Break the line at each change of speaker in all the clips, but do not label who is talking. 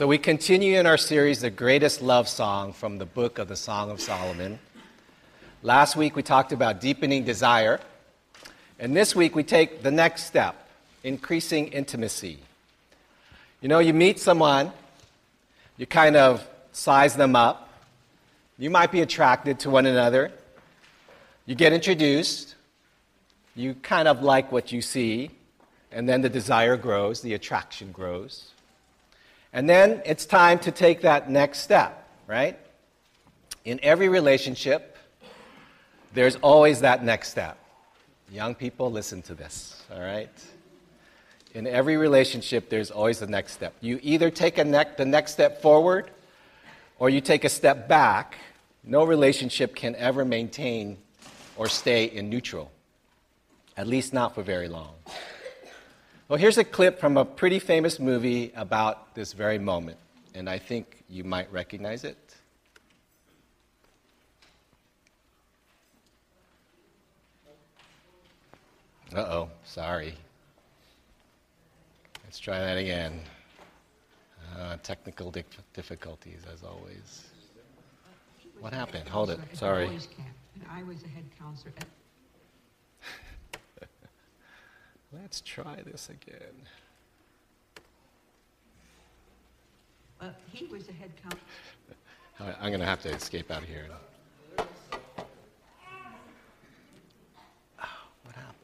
So, we continue in our series, The Greatest Love Song from the book of the Song of Solomon. Last week we talked about deepening desire. And this week we take the next step, increasing intimacy. You know, you meet someone, you kind of size them up, you might be attracted to one another, you get introduced, you kind of like what you see, and then the desire grows, the attraction grows. And then it's time to take that next step, right? In every relationship, there's always that next step. Young people, listen to this, all right? In every relationship, there's always the next step. You either take a ne- the next step forward or you take a step back. No relationship can ever maintain or stay in neutral, at least not for very long. Well, here's a clip from a pretty famous movie about this very moment, and I think you might recognize it. Uh oh, sorry. Let's try that again. Uh, technical di- difficulties, as always. What happened? Hold it. Sorry.
I was a head counselor
Let's try this again.
Well, he was a head
right, I'm going to have to escape out of here. Oh, what happened?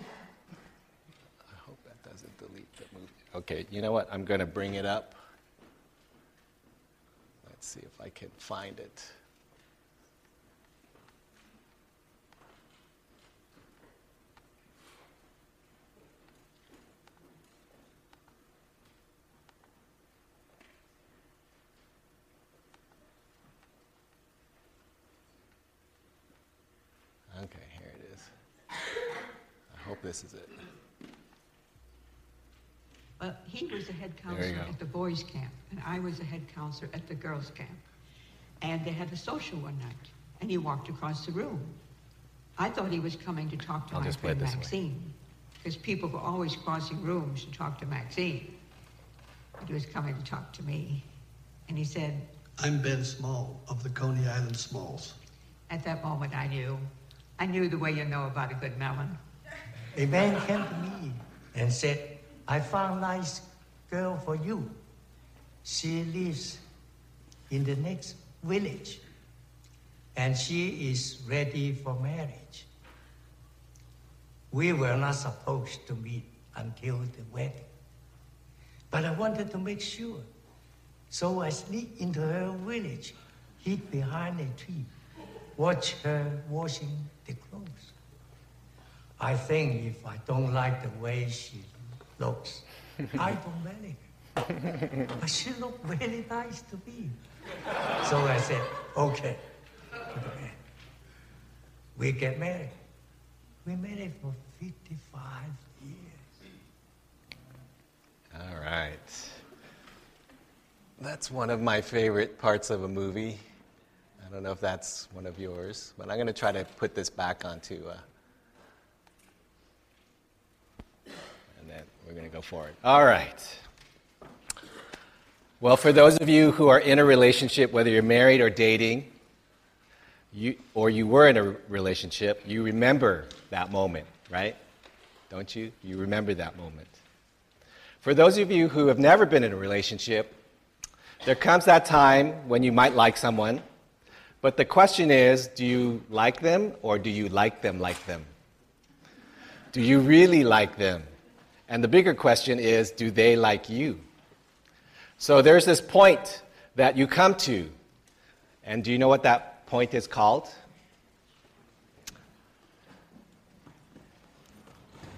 I hope that doesn't delete the movie. Okay, you know what? I'm going to bring it up. Let's see if I can find it. Okay, here it is. I hope this is it.
Well, he was a head counselor at the boys' camp, and I was a head counselor at the girls' camp. And they had a social one night, and he walked across the room. I thought he was coming to talk to
I'll
my
just
friend
this.
Maxine, because people were always crossing rooms to talk to Maxine. But he was coming to talk to me. And he said,
I'm Ben Small of the Coney Island Smalls.
at that moment I knew. I knew the way you know about a good melon.
A man came to me and said, I found a nice girl for you. She lives in the next village and she is ready for marriage. We were not supposed to meet until the wedding. But I wanted to make sure. So I sneaked into her village, hid behind a tree, watch her washing the clothes. I think if I don't like the way she looks, I don't marry her. But she looked really nice to me. So I said, okay. to the man. We get married. We married for 55 years.
All right. That's one of my favorite parts of a movie. I don't know if that's one of yours, but I'm going to try to put this back onto. Uh, and then we're going to go forward. All right. Well, for those of you who are in a relationship, whether you're married or dating, you, or you were in a relationship, you remember that moment, right? Don't you? You remember that moment. For those of you who have never been in a relationship, there comes that time when you might like someone, but the question is do you like them or do you like them like them? Do you really like them? And the bigger question is do they like you? So there's this point that you come to, and do you know what that point is called?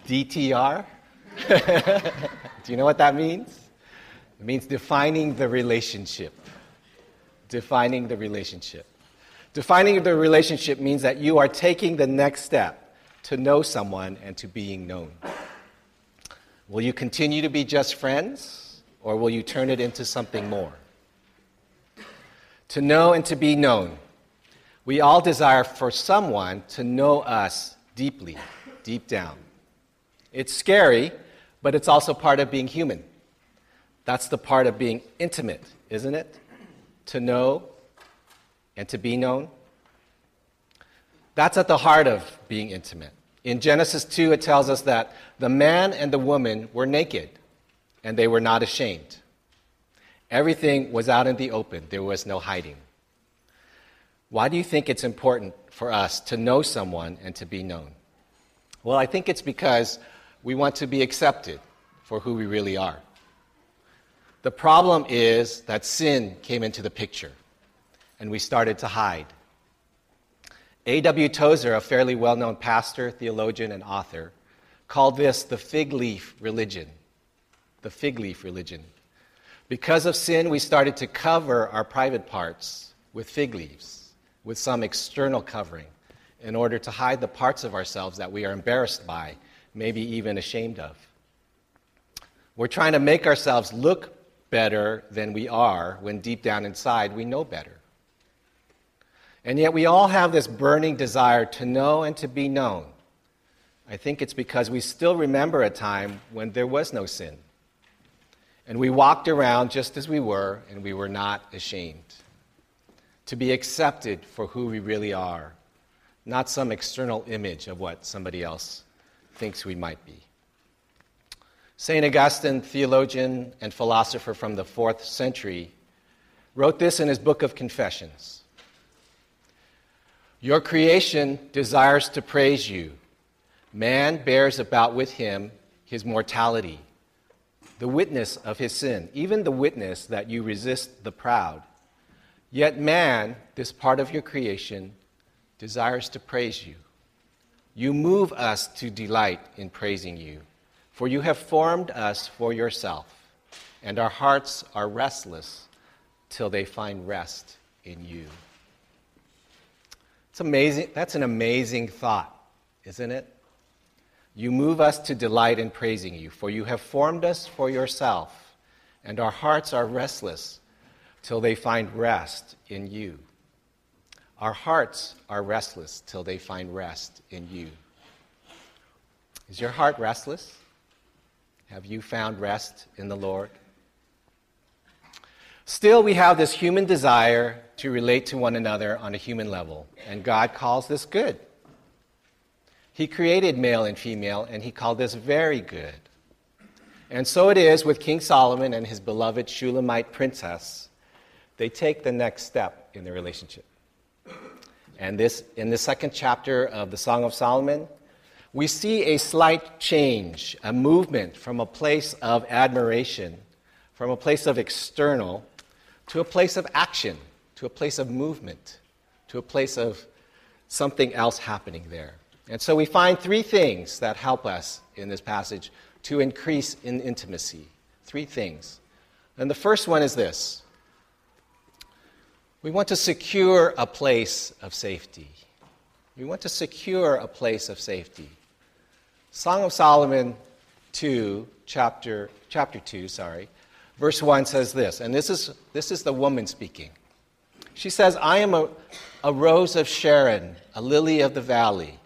DTR? Do you know what that means? It means defining the relationship. Defining the relationship. Defining the relationship means that you are taking the next step to know someone and to being known. Will you continue to be just friends, or will you turn it into something more? To know and to be known. We all desire for someone to know us deeply, deep down. It's scary, but it's also part of being human. That's the part of being intimate, isn't it? To know and to be known. That's at the heart of being intimate. In Genesis 2, it tells us that the man and the woman were naked and they were not ashamed. Everything was out in the open, there was no hiding. Why do you think it's important for us to know someone and to be known? Well, I think it's because we want to be accepted for who we really are. The problem is that sin came into the picture and we started to hide. A.W. Tozer, a fairly well known pastor, theologian, and author, called this the fig leaf religion. The fig leaf religion. Because of sin, we started to cover our private parts with fig leaves, with some external covering, in order to hide the parts of ourselves that we are embarrassed by, maybe even ashamed of. We're trying to make ourselves look better than we are when deep down inside we know better. And yet we all have this burning desire to know and to be known. I think it's because we still remember a time when there was no sin. And we walked around just as we were, and we were not ashamed. To be accepted for who we really are, not some external image of what somebody else thinks we might be. St. Augustine, theologian and philosopher from the fourth century, wrote this in his book of Confessions Your creation desires to praise you. Man bears about with him his mortality, the witness of his sin, even the witness that you resist the proud. Yet man, this part of your creation, desires to praise you. You move us to delight in praising you. For you have formed us for yourself, and our hearts are restless till they find rest in you. It's amazing. That's an amazing thought, isn't it? You move us to delight in praising you, for you have formed us for yourself, and our hearts are restless till they find rest in you. Our hearts are restless till they find rest in you. Is your heart restless? Have you found rest in the Lord? Still, we have this human desire to relate to one another on a human level, and God calls this good. He created male and female, and He called this very good. And so it is with King Solomon and his beloved Shulamite princess. They take the next step in their relationship. And this, in the second chapter of the Song of Solomon, we see a slight change, a movement from a place of admiration, from a place of external, to a place of action, to a place of movement, to a place of something else happening there. And so we find three things that help us in this passage to increase in intimacy. Three things. And the first one is this we want to secure a place of safety. We want to secure a place of safety. Song of Solomon 2, chapter, chapter 2, sorry, verse 1 says this, and this is, this is the woman speaking. She says, I am a, a rose of Sharon, a lily of the valley.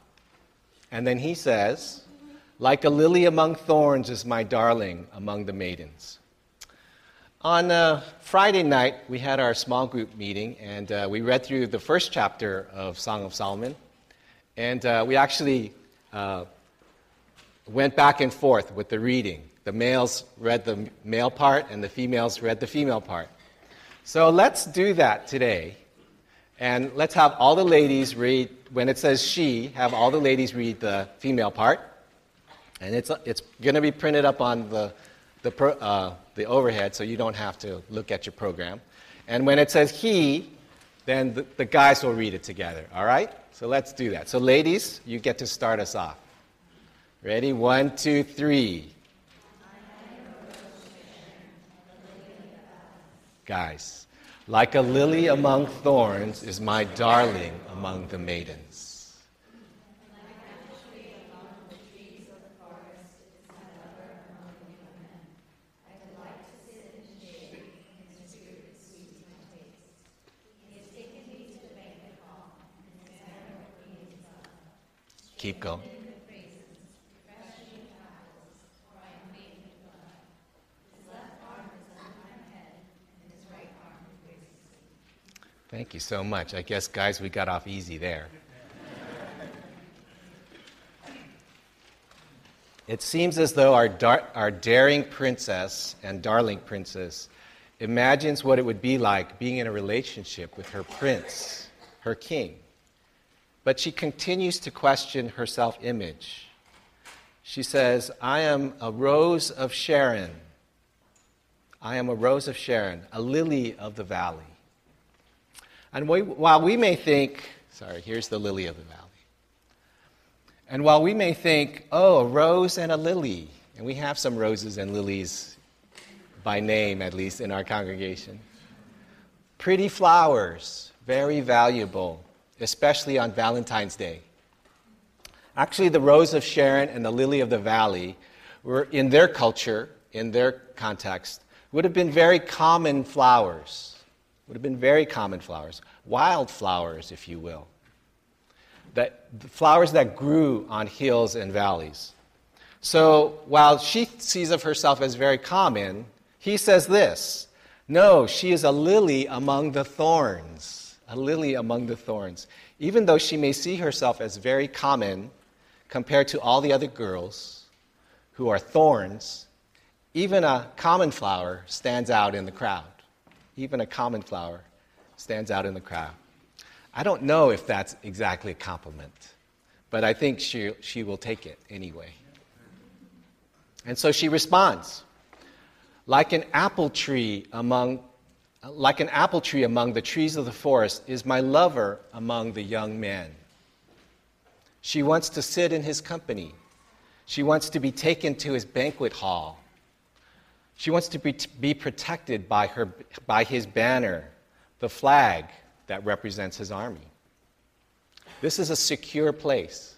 And then he says, like a lily among thorns is my darling among the maidens. On uh, Friday night, we had our small group meeting, and uh, we read through the first chapter of Song of Solomon. And uh, we actually uh, went back and forth with the reading. The males read the male part, and the females read the female part. So let's do that today. And let's have all the ladies read, when it says she, have all the ladies read the female part. And it's, it's going to be printed up on the, the, pro, uh, the overhead so you don't have to look at your program. And when it says he, then the, the guys will read it together, all right? So let's do that. So, ladies, you get to start us off. Ready? One, two, three. Guys, like a lily among thorns is my darling among the maidens. Keep going. Thank you so much. I guess, guys, we got off easy there. It seems as though our, dar- our daring princess and darling princess imagines what it would be like being in a relationship with her prince, her king. But she continues to question her self image. She says, I am a rose of Sharon. I am a rose of Sharon, a lily of the valley. And we, while we may think, sorry, here's the lily of the valley. And while we may think, oh, a rose and a lily, and we have some roses and lilies by name, at least, in our congregation, pretty flowers, very valuable, especially on Valentine's Day. Actually, the rose of Sharon and the lily of the valley were, in their culture, in their context, would have been very common flowers. Would have been very common flowers, wild flowers, if you will that flowers that grew on hills and valleys. So while she sees of herself as very common, he says this No, she is a lily among the thorns. A lily among the thorns. Even though she may see herself as very common compared to all the other girls who are thorns, even a common flower stands out in the crowd. Even a common flower stands out in the crowd. I don't know if that's exactly a compliment, but I think she, she will take it anyway. And so she responds, like an apple tree among like an apple tree among the trees of the forest is my lover among the young men. She wants to sit in his company. She wants to be taken to his banquet hall. She wants to be, protected by, her, by his banner, the flag, that represents his army. This is a secure place.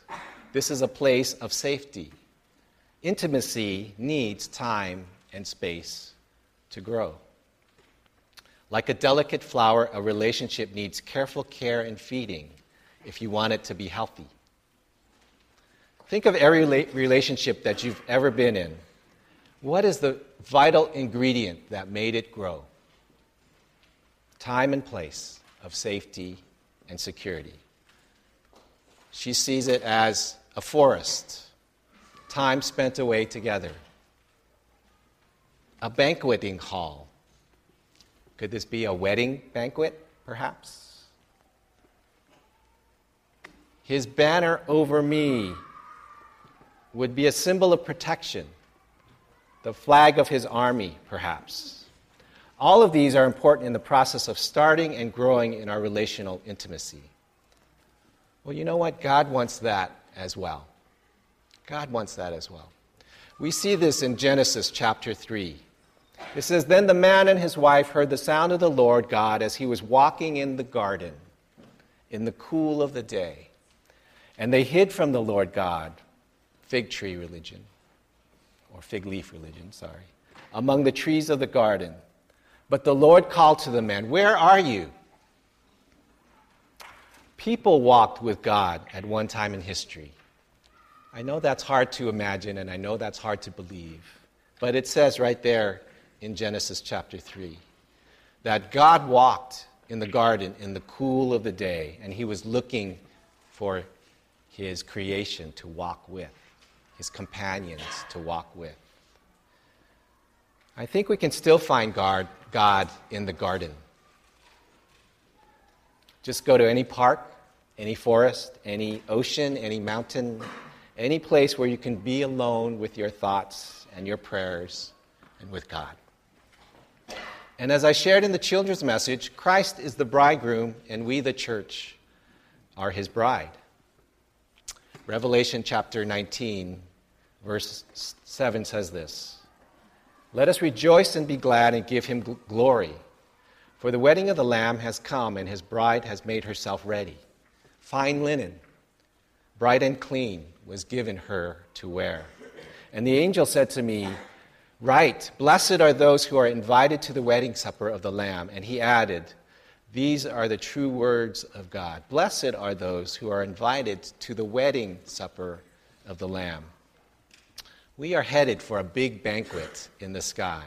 This is a place of safety. Intimacy needs time and space to grow. Like a delicate flower, a relationship needs careful care and feeding if you want it to be healthy. Think of every relationship that you've ever been in. What is the vital ingredient that made it grow? Time and place of safety and security. She sees it as a forest, time spent away together, a banqueting hall. Could this be a wedding banquet, perhaps? His banner over me would be a symbol of protection, the flag of his army, perhaps. All of these are important in the process of starting and growing in our relational intimacy. Well, you know what? God wants that as well. God wants that as well. We see this in Genesis chapter 3. It says, Then the man and his wife heard the sound of the Lord God as he was walking in the garden in the cool of the day. And they hid from the Lord God, fig tree religion, or fig leaf religion, sorry, among the trees of the garden. But the Lord called to the man, Where are you? People walked with God at one time in history. I know that's hard to imagine and I know that's hard to believe, but it says right there in Genesis chapter 3 that God walked in the garden in the cool of the day and he was looking for his creation to walk with, his companions to walk with. I think we can still find God, in the garden. Just go to any park, any forest, any ocean, any mountain, any place where you can be alone with your thoughts and your prayers and with God. And as I shared in the children's message, Christ is the bridegroom and we, the church, are his bride. Revelation chapter 19, verse 7 says this. Let us rejoice and be glad and give him gl- glory. For the wedding of the Lamb has come, and his bride has made herself ready. Fine linen, bright and clean, was given her to wear. And the angel said to me, Right, blessed are those who are invited to the wedding supper of the Lamb. And he added, These are the true words of God. Blessed are those who are invited to the wedding supper of the Lamb. We are headed for a big banquet in the sky.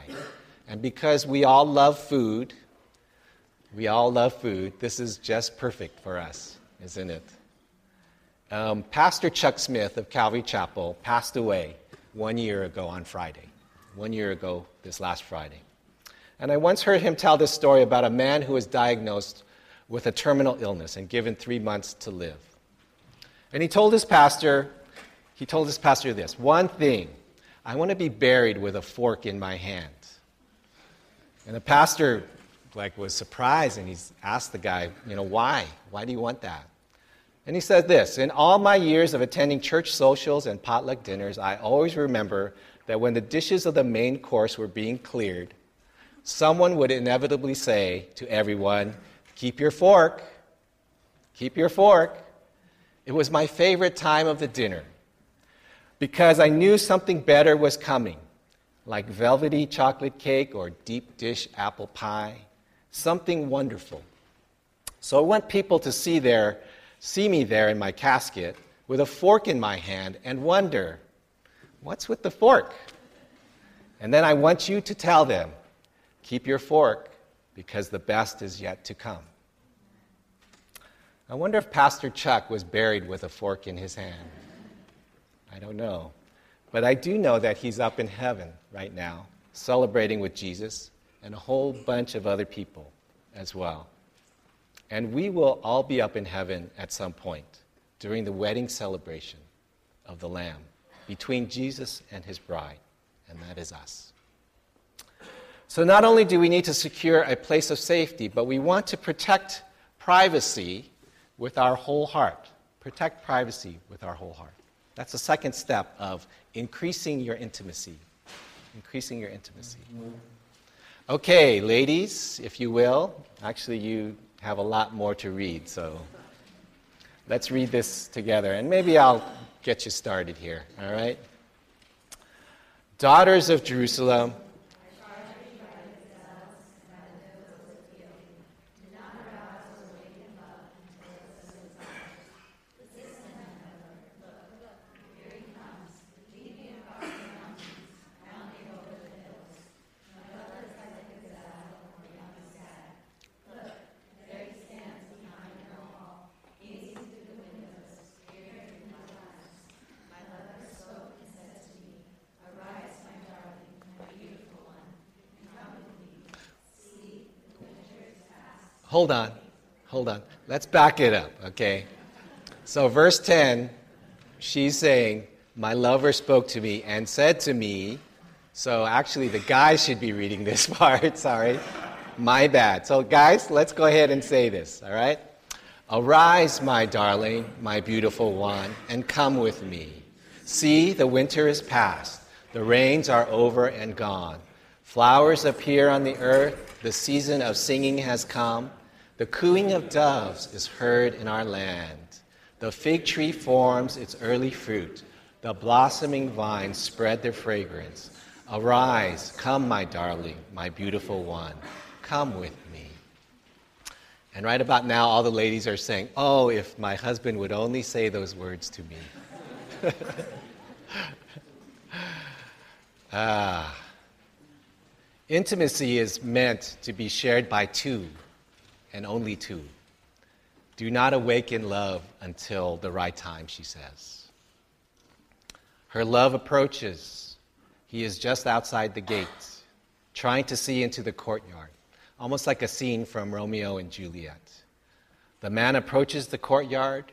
And because we all love food, We all love food. This is just perfect for us, isn't it? Um, Pastor Chuck Smith of Calvary Chapel passed away one year ago on Friday. One year ago, this last Friday. And I once heard him tell this story about a man who was diagnosed with a terminal illness and given three months to live. And he told his pastor, he told his pastor this one thing, I want to be buried with a fork in my hand. And the pastor like was surprised and he's asked the guy, you know, why? Why do you want that? And he said this In all my years of attending church socials and potluck dinners, I always remember that when the dishes of the main course were being cleared, someone would inevitably say to everyone, Keep your fork, keep your fork. It was my favorite time of the dinner because I knew something better was coming, like velvety chocolate cake or deep dish apple pie, something wonderful. So I want people to see their see me there in my casket with a fork in my hand and wonder, what's with the fork? And then I want you to tell them, keep your fork because the best is yet to come. I wonder if Pastor Chuck was buried with a fork in his hand. I don't know. But I do know that he's up in heaven right now, celebrating with Jesus and a whole bunch of other people as well. And we will all be up in heaven at some point during the wedding celebration of the Lamb between Jesus and his bride, and that is us. So, not only do we need to secure a place of safety, but we want to protect privacy with our whole heart. Protect privacy with our whole heart. That's the second step of increasing your intimacy. Increasing your intimacy. Okay, ladies, if you will. Actually, you have a lot more to read, so let's read this together, and maybe I'll get you started here, all right? Daughters of Jerusalem, hold on, hold on. Let's back it up, okay? So, verse 10, she's saying, My lover spoke to me and said to me, so actually the guys should be reading this part, sorry. My bad. So, guys, let's go ahead and say this, all right? Arise, my darling, my beautiful one, and come with me. See, the winter is past, the rains are over and gone. Flowers appear on the earth, the season of singing has come. The cooing of doves is heard in our land. The fig tree forms its early fruit. The blossoming vines spread their fragrance. Arise, come, my darling, my beautiful one. Come with me. And right about now, all the ladies are saying, Oh, if my husband would only say those words to me. ah. Intimacy is meant to be shared by two and only two. Do not awaken love until the right time, she says. Her love approaches. He is just outside the gate, trying to see into the courtyard, almost like a scene from Romeo and Juliet. The man approaches the courtyard.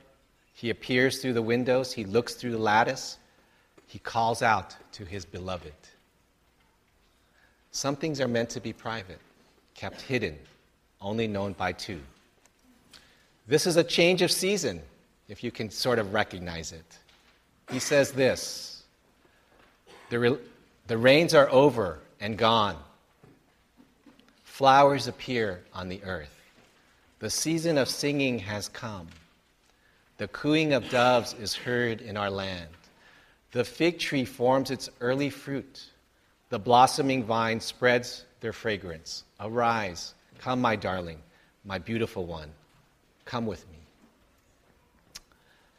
He appears through the windows. He looks through the lattice. He calls out to his beloved. Some things are meant to be private, kept hidden only known by two. This is a change of season, if you can sort of recognize it. He says this the, re- the rains are over and gone, flowers appear on the earth. The season of singing has come. The cooing of doves is heard in our land. The fig tree forms its early fruit. The blossoming vine spreads their fragrance. Arise, Come, my darling, my beautiful one, come with me.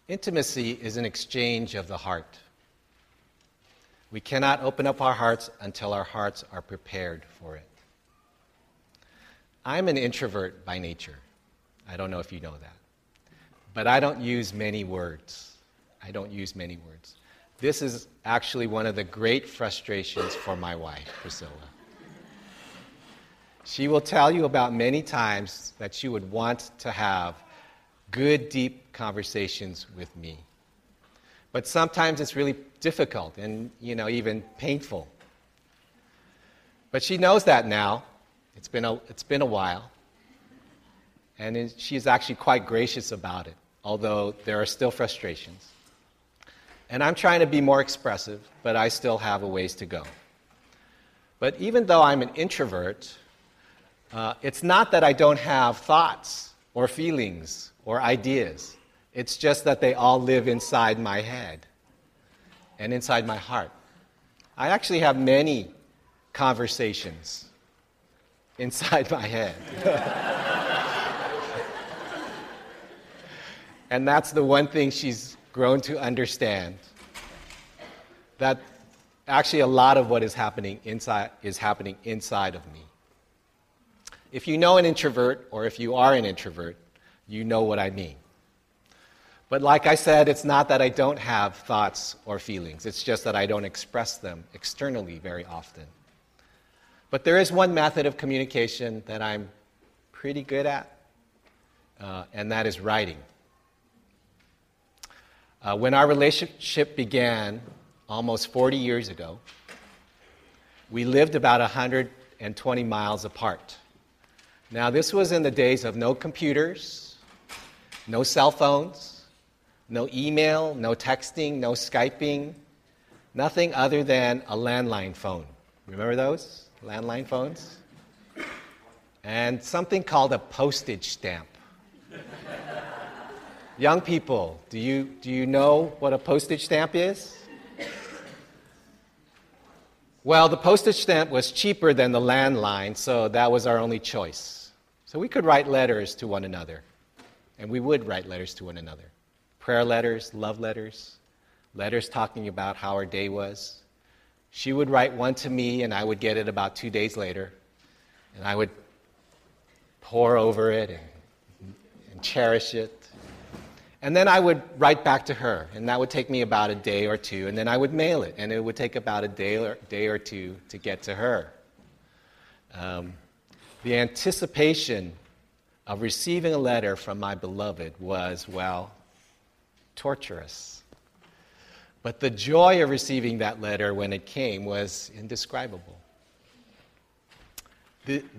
Intimacy is an exchange of the heart. We cannot open up our hearts until our hearts are prepared for it. I'm an introvert by nature. I don't know if you know that. But I don't use many words. I don't use many words. This is actually one of the great frustrations for my wife, Priscilla. She will tell you about many times that she would want to have good, deep conversations with me. But sometimes it's really difficult and, you know, even painful. But she knows that now. It's been a, it's been a while. And she is actually quite gracious about it, although there are still frustrations. And I'm trying to be more expressive, but I still have a ways to go. But even though I'm an introvert, uh, it's not that I don't have thoughts or feelings or ideas. It's just that they all live inside my head and inside my heart. I actually have many conversations inside my head. and that's the one thing she's grown to understand that actually a lot of what is happening inside is happening inside of me. If you know an introvert or if you are an introvert, you know what I mean. But like I said, it's not that I don't have thoughts or feelings, it's just that I don't express them externally very often. But there is one method of communication that I'm pretty good at, uh, and that is writing. Uh, when our relationship began almost 40 years ago, we lived about 120 miles apart. Now, this was in the days of no computers, no cell phones, no email, no texting, no Skyping, nothing other than a landline phone. Remember those? landline phones, and something called a postage stamp. Young people, do you, do you know what a postage stamp is? Well, the postage stamp was cheaper than the landline, so that was our only choice. So we could write letters to one another, and we would write letters to one another prayer letters, love letters, letters talking about how our day was. She would write one to me, and I would get it about two days later. And I would pore over it and, and cherish it. And then I would write back to her, and that would take me about a day or two. And then I would mail it, and it would take about a day or, day or two to get to her. Um, the anticipation of receiving a letter from my beloved was, well, torturous. But the joy of receiving that letter when it came was indescribable.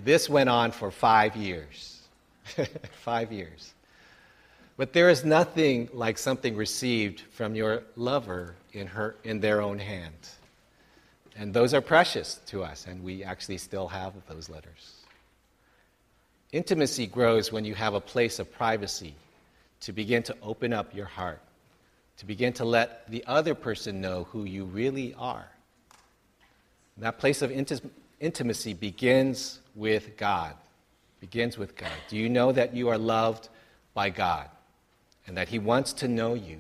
This went on for five years. five years. But there is nothing like something received from your lover in, her, in their own hand. And those are precious to us, and we actually still have those letters. Intimacy grows when you have a place of privacy to begin to open up your heart to begin to let the other person know who you really are. And that place of intimacy begins with God. Begins with God. Do you know that you are loved by God and that He wants to know you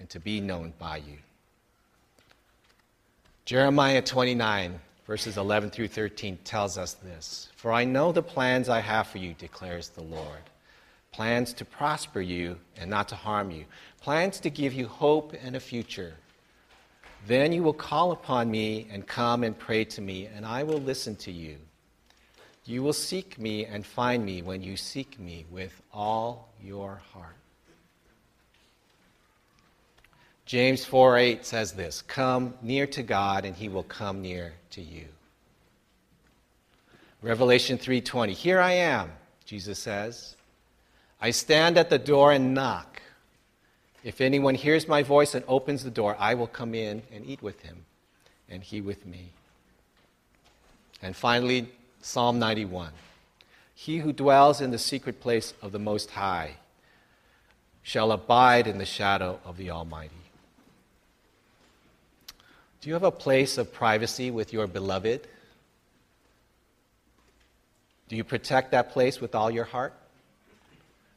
and to be known by you? Jeremiah 29, verses 11 through 13, tells us this For I know the plans I have for you, declares the Lord plans to prosper you and not to harm you, plans to give you hope and a future. Then you will call upon me and come and pray to me, and I will listen to you. You will seek me and find me when you seek me with all your heart. James 4 8 says this Come near to God, and he will come near to you. Revelation 3:20 Here I am, Jesus says. I stand at the door and knock. If anyone hears my voice and opens the door, I will come in and eat with him, and he with me. And finally, Psalm 91 He who dwells in the secret place of the Most High shall abide in the shadow of the Almighty. Do you have a place of privacy with your beloved? Do you protect that place with all your heart?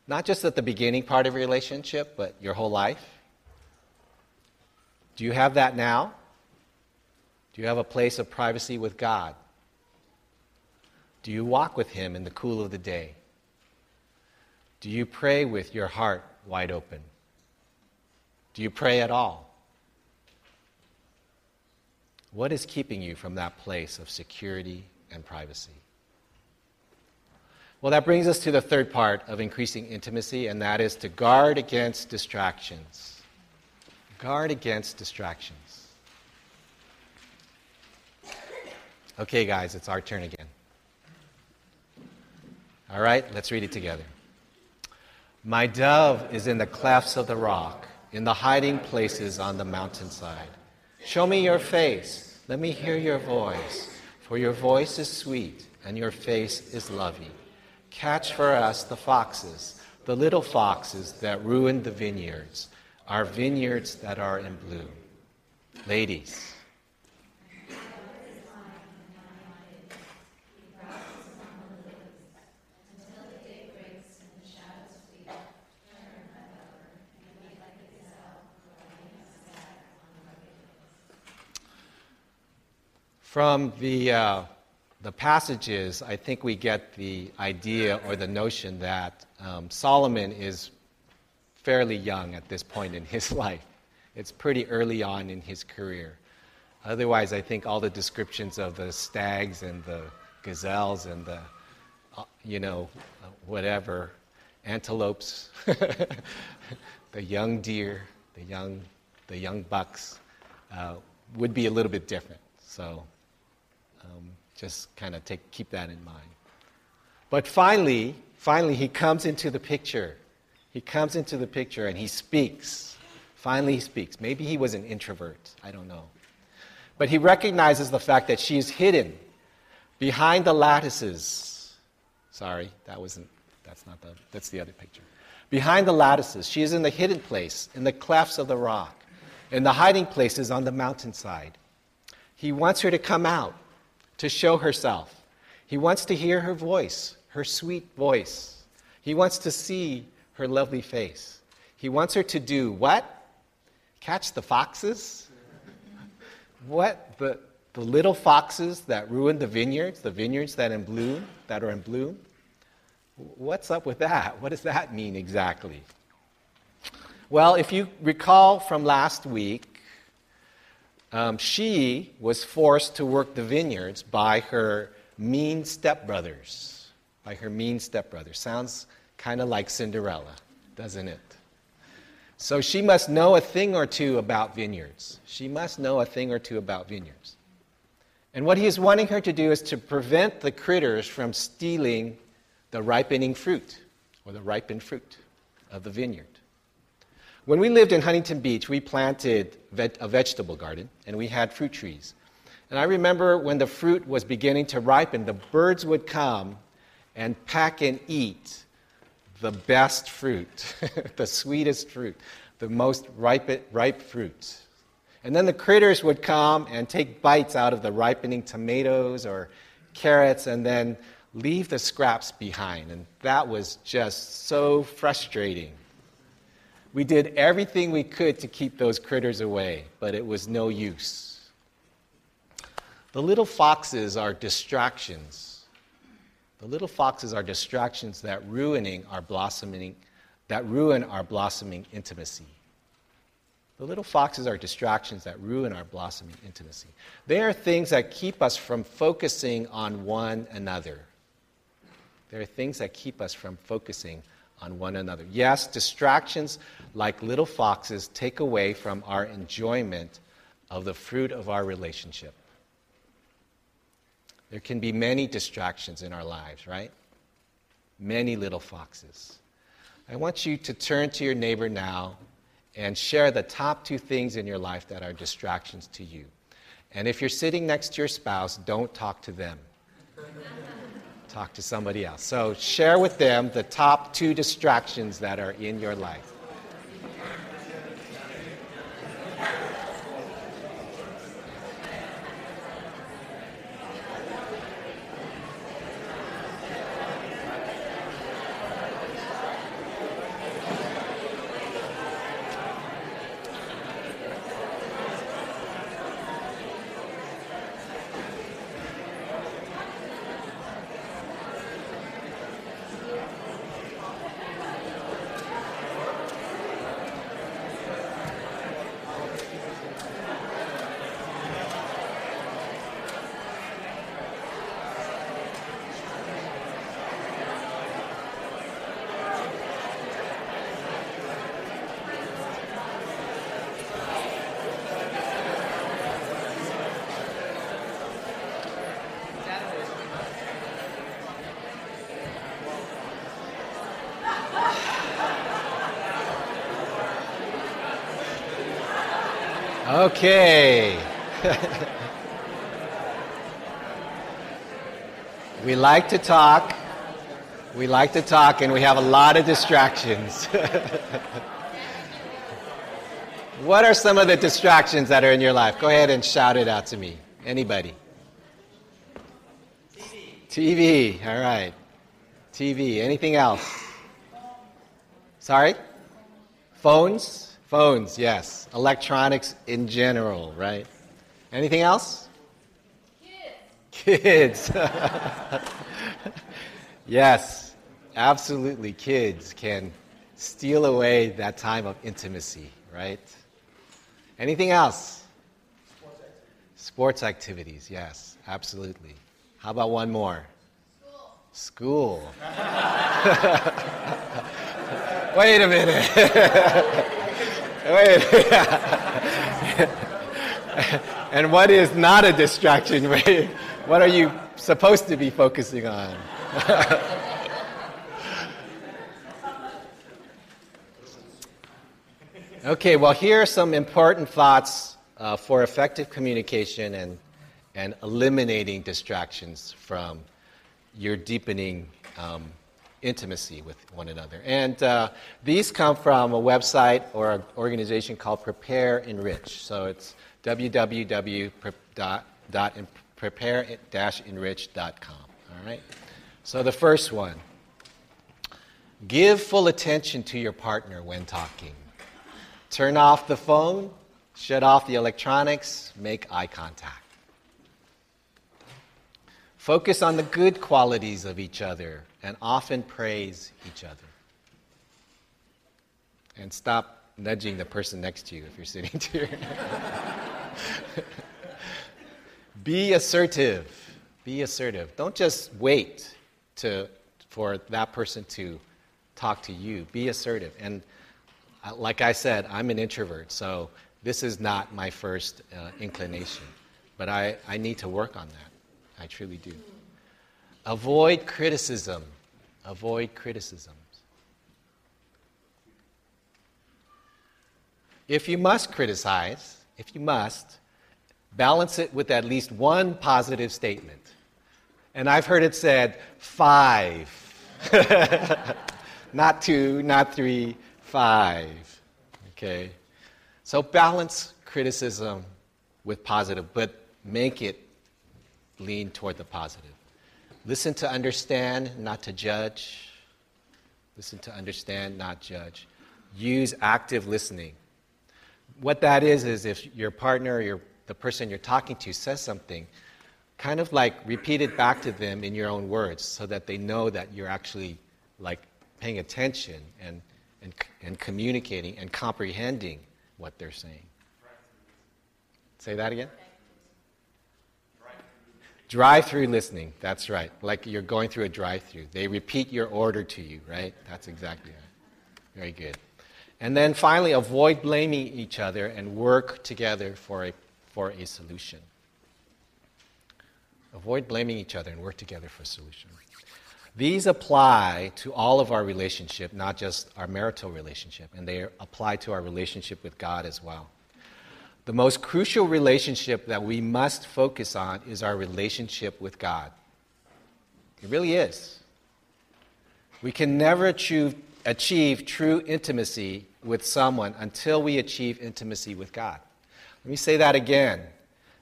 Not just at the beginning part of your relationship, but your whole life? Do you have that now? Do you have a place of privacy with God? Do you walk with Him in the cool of the day? Do you pray with your heart wide open? Do you pray at all? What is keeping you from that place of security and privacy? Well, that brings us to the third part of increasing intimacy, and that is to guard against distractions. Guard against distractions. Okay, guys, it's our turn again. All right, let's read it together. My dove is in the clefts of the rock, in the hiding places on the mountainside. Show me your face. Let me hear your voice. For your voice is sweet, and your face is lovely. Catch for us the foxes, the little foxes that ruin the vineyards, our vineyards that are in bloom. Ladies, From the, uh, the passages, I think we get the idea or the notion that um, Solomon is fairly young at this point in his life. It's pretty early on in his career. Otherwise, I think all the descriptions of the stags and the gazelles and the, uh, you know, whatever, antelopes, the young deer, the young, the young bucks, uh, would be a little bit different. So um, just kind of take, keep that in mind. But finally, finally, he comes into the picture. He comes into the picture and he speaks. Finally, he speaks. Maybe he was an introvert. I don't know. But he recognizes the fact that she is hidden behind the lattices. Sorry, that wasn't, that's not the, that's the other picture. Behind the lattices. She is in the hidden place, in the clefts of the rock, in the hiding places on the mountainside. He wants her to come out to show herself. He wants to hear her voice, her sweet voice. He wants to see her lovely face. He wants her to do what? Catch the foxes? what? The, the little foxes that ruin the vineyards, the vineyards that in bloom, that are in bloom? What's up with that? What does that mean exactly? Well, if you recall from last week, um, she was forced to work the vineyards by her mean stepbrothers. By her mean stepbrothers. Sounds kind of like Cinderella, doesn't it? So she must know a thing or two about vineyards. She must know a thing or two about vineyards. And what he is wanting her to do is to prevent the critters from stealing the ripening fruit or the ripened fruit of the vineyard. When we lived in Huntington Beach, we planted a vegetable garden and we had fruit trees. And I remember when the fruit was beginning to ripen, the birds would come and peck and eat the best fruit, the sweetest fruit, the most ripe, ripe fruit. And then the critters would come and take bites out of the ripening tomatoes or carrots and then leave the scraps behind. And that was just so frustrating. We did everything we could to keep those critters away, but it was no use. The little foxes are distractions. The little foxes are distractions that ruining our blossoming that ruin our blossoming intimacy. The little foxes are distractions that ruin our blossoming intimacy. They are things that keep us from focusing on one another. They are things that keep us from focusing on one another. Yes, distractions like little foxes take away from our enjoyment of the fruit of our relationship. There can be many distractions in our lives, right? Many little foxes. I want you to turn to your neighbor now and share the top two things in your life that are distractions to you. And if you're sitting next to your spouse, don't talk to them talk to somebody else. So share with them the top two distractions that are in your life. Okay. we like to talk. We like to talk, and we have a lot of distractions. what are some of the distractions that are in your life? Go ahead and shout it out to me. Anybody? TV. TV. All right. TV. Anything else? Sorry? Phones? Phones, yes. Electronics in general, right? Anything else? Kids. Kids. yes, absolutely. Kids can steal away that time of intimacy, right? Anything else? Sports activities, yes, absolutely. How about one more? School. School. Wait a minute. And what is not a distraction? what are you supposed to be focusing on? okay, well, here are some important thoughts uh, for effective communication and, and eliminating distractions from your deepening um, intimacy with one another. And uh, these come from a website or an organization called Prepare Enrich. So it's www.prepare-enrich.com. All right? So the first one give full attention to your partner when talking. Turn off the phone, shut off the electronics, make eye contact. Focus on the good qualities of each other and often praise each other. And stop nudging the person next to you if you're sitting here. Be assertive. Be assertive. Don't just wait to, for that person to talk to you. Be assertive. And uh, like I said, I'm an introvert, so this is not my first uh, inclination. But I, I need to work on that. I truly do. Avoid criticism. Avoid criticisms. If you must criticize, if you must, balance it with at least one positive statement. And I've heard it said five. not two, not three, five. Okay? So balance criticism with positive, but make it lean toward the positive. Listen to understand, not to judge. Listen to understand, not judge. Use active listening. What that is, is if your partner or your, the person you're talking to says something, kind of like repeat it back to them in your own words so that they know that you're actually like paying attention and, and, and communicating and comprehending what they're saying. Say that again? Drive through listening, that's right. Like you're going through a drive through. They repeat your order to you, right? That's exactly right. Very good. And then finally, avoid blaming each other and work together for a, for a solution. Avoid blaming each other and work together for a solution. These apply to all of our relationship, not just our marital relationship, and they apply to our relationship with God as well. The most crucial relationship that we must focus on is our relationship with God. It really is. We can never achieve, achieve true intimacy with someone until we achieve intimacy with God. Let me say that again.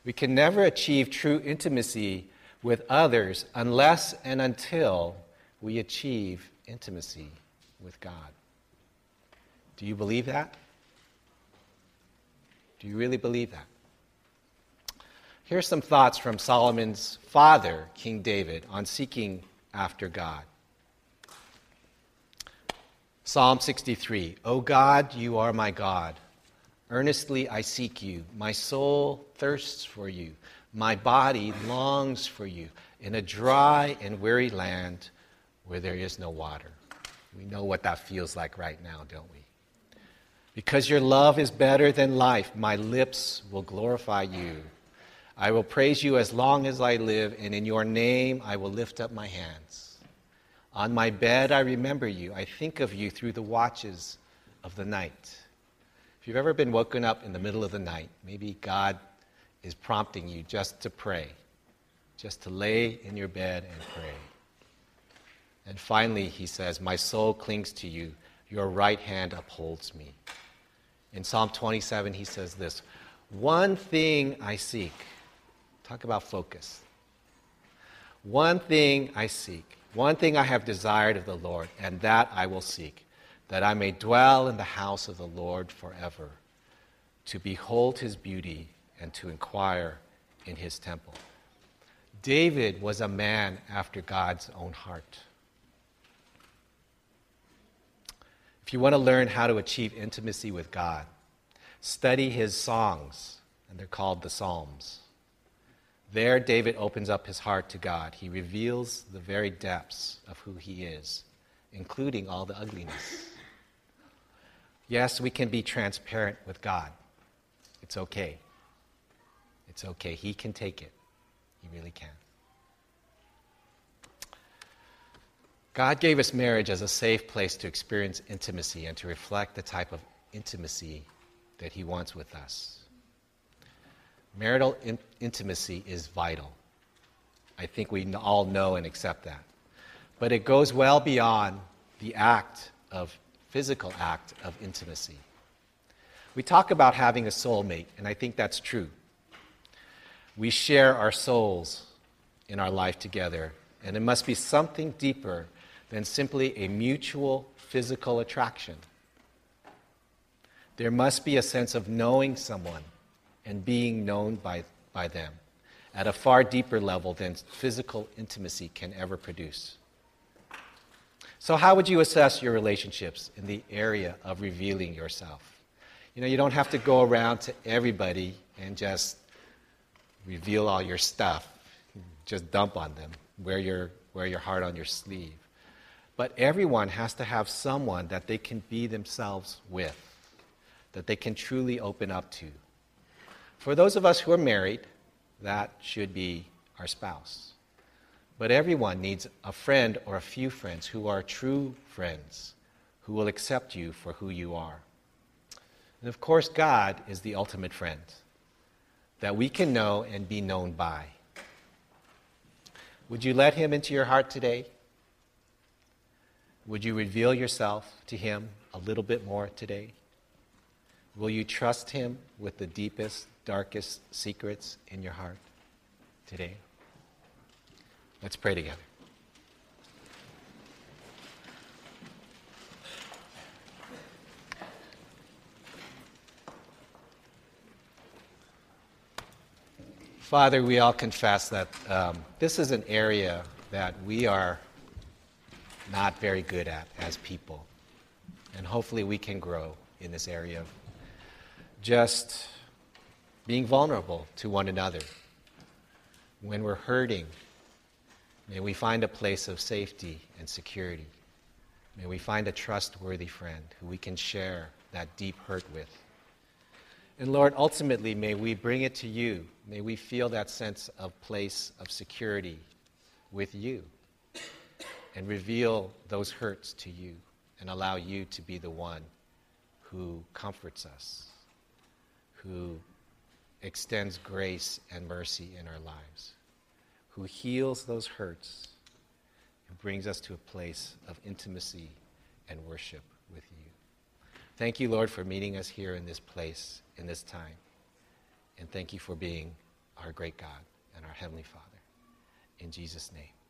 We can never achieve true intimacy with others unless and until we achieve intimacy with God. Do you believe that? Do you really believe that? Here's some thoughts from Solomon's father, King David, on seeking after God. Psalm 63 O God, you are my God. Earnestly I seek you. My soul thirsts for you. My body longs for you in a dry and weary land where there is no water. We know what that feels like right now, don't we? Because your love is better than life, my lips will glorify you. I will praise you as long as I live, and in your name I will lift up my hands. On my bed I remember you. I think of you through the watches of the night. If you've ever been woken up in the middle of the night, maybe God is prompting you just to pray, just to lay in your bed and pray. And finally, he says, My soul clings to you, your right hand upholds me. In Psalm 27, he says this One thing I seek. Talk about focus. One thing I seek, one thing I have desired of the Lord, and that I will seek, that I may dwell in the house of the Lord forever, to behold his beauty and to inquire in his temple. David was a man after God's own heart. If you want to learn how to achieve intimacy with God, study his songs, and they're called the Psalms. There, David opens up his heart to God. He reveals the very depths of who he is, including all the ugliness. Yes, we can be transparent with God. It's okay. It's okay. He can take it. He really can. God gave us marriage as a safe place to experience intimacy and to reflect the type of intimacy that He wants with us. Marital in- intimacy is vital. I think we all know and accept that. But it goes well beyond the act of physical act of intimacy. We talk about having a soulmate, and I think that's true. We share our souls in our life together, and it must be something deeper than simply a mutual physical attraction. There must be a sense of knowing someone and being known by, by them at a far deeper level than physical intimacy can ever produce. So, how would you assess your relationships in the area of revealing yourself? You know, you don't have to go around to everybody and just reveal all your stuff, just dump on them, wear your, wear your heart on your sleeve. But everyone has to have someone that they can be themselves with, that they can truly open up to. For those of us who are married, that should be our spouse. But everyone needs a friend or a few friends who are true friends, who will accept you for who you are. And of course, God is the ultimate friend that we can know and be known by. Would you let Him into your heart today? Would you reveal yourself to Him a little bit more today? Will you trust Him with the deepest darkest secrets in your heart today? Let's pray together. Father, we all confess that um, this is an area that we are not very good at as people. And hopefully we can grow in this area of just being vulnerable to one another. When we're hurting, may we find a place of safety and security. May we find a trustworthy friend who we can share that deep hurt with. And Lord, ultimately, may we bring it to you. May we feel that sense of place of security with you and reveal those hurts to you and allow you to be the one who comforts us, who extends grace and mercy in our lives, who heals those hurts, and brings us to a place of intimacy and worship with you. Thank you, Lord, for meeting us here in this place, in this time. And thank you for being our great God and our Heavenly Father. In Jesus' name.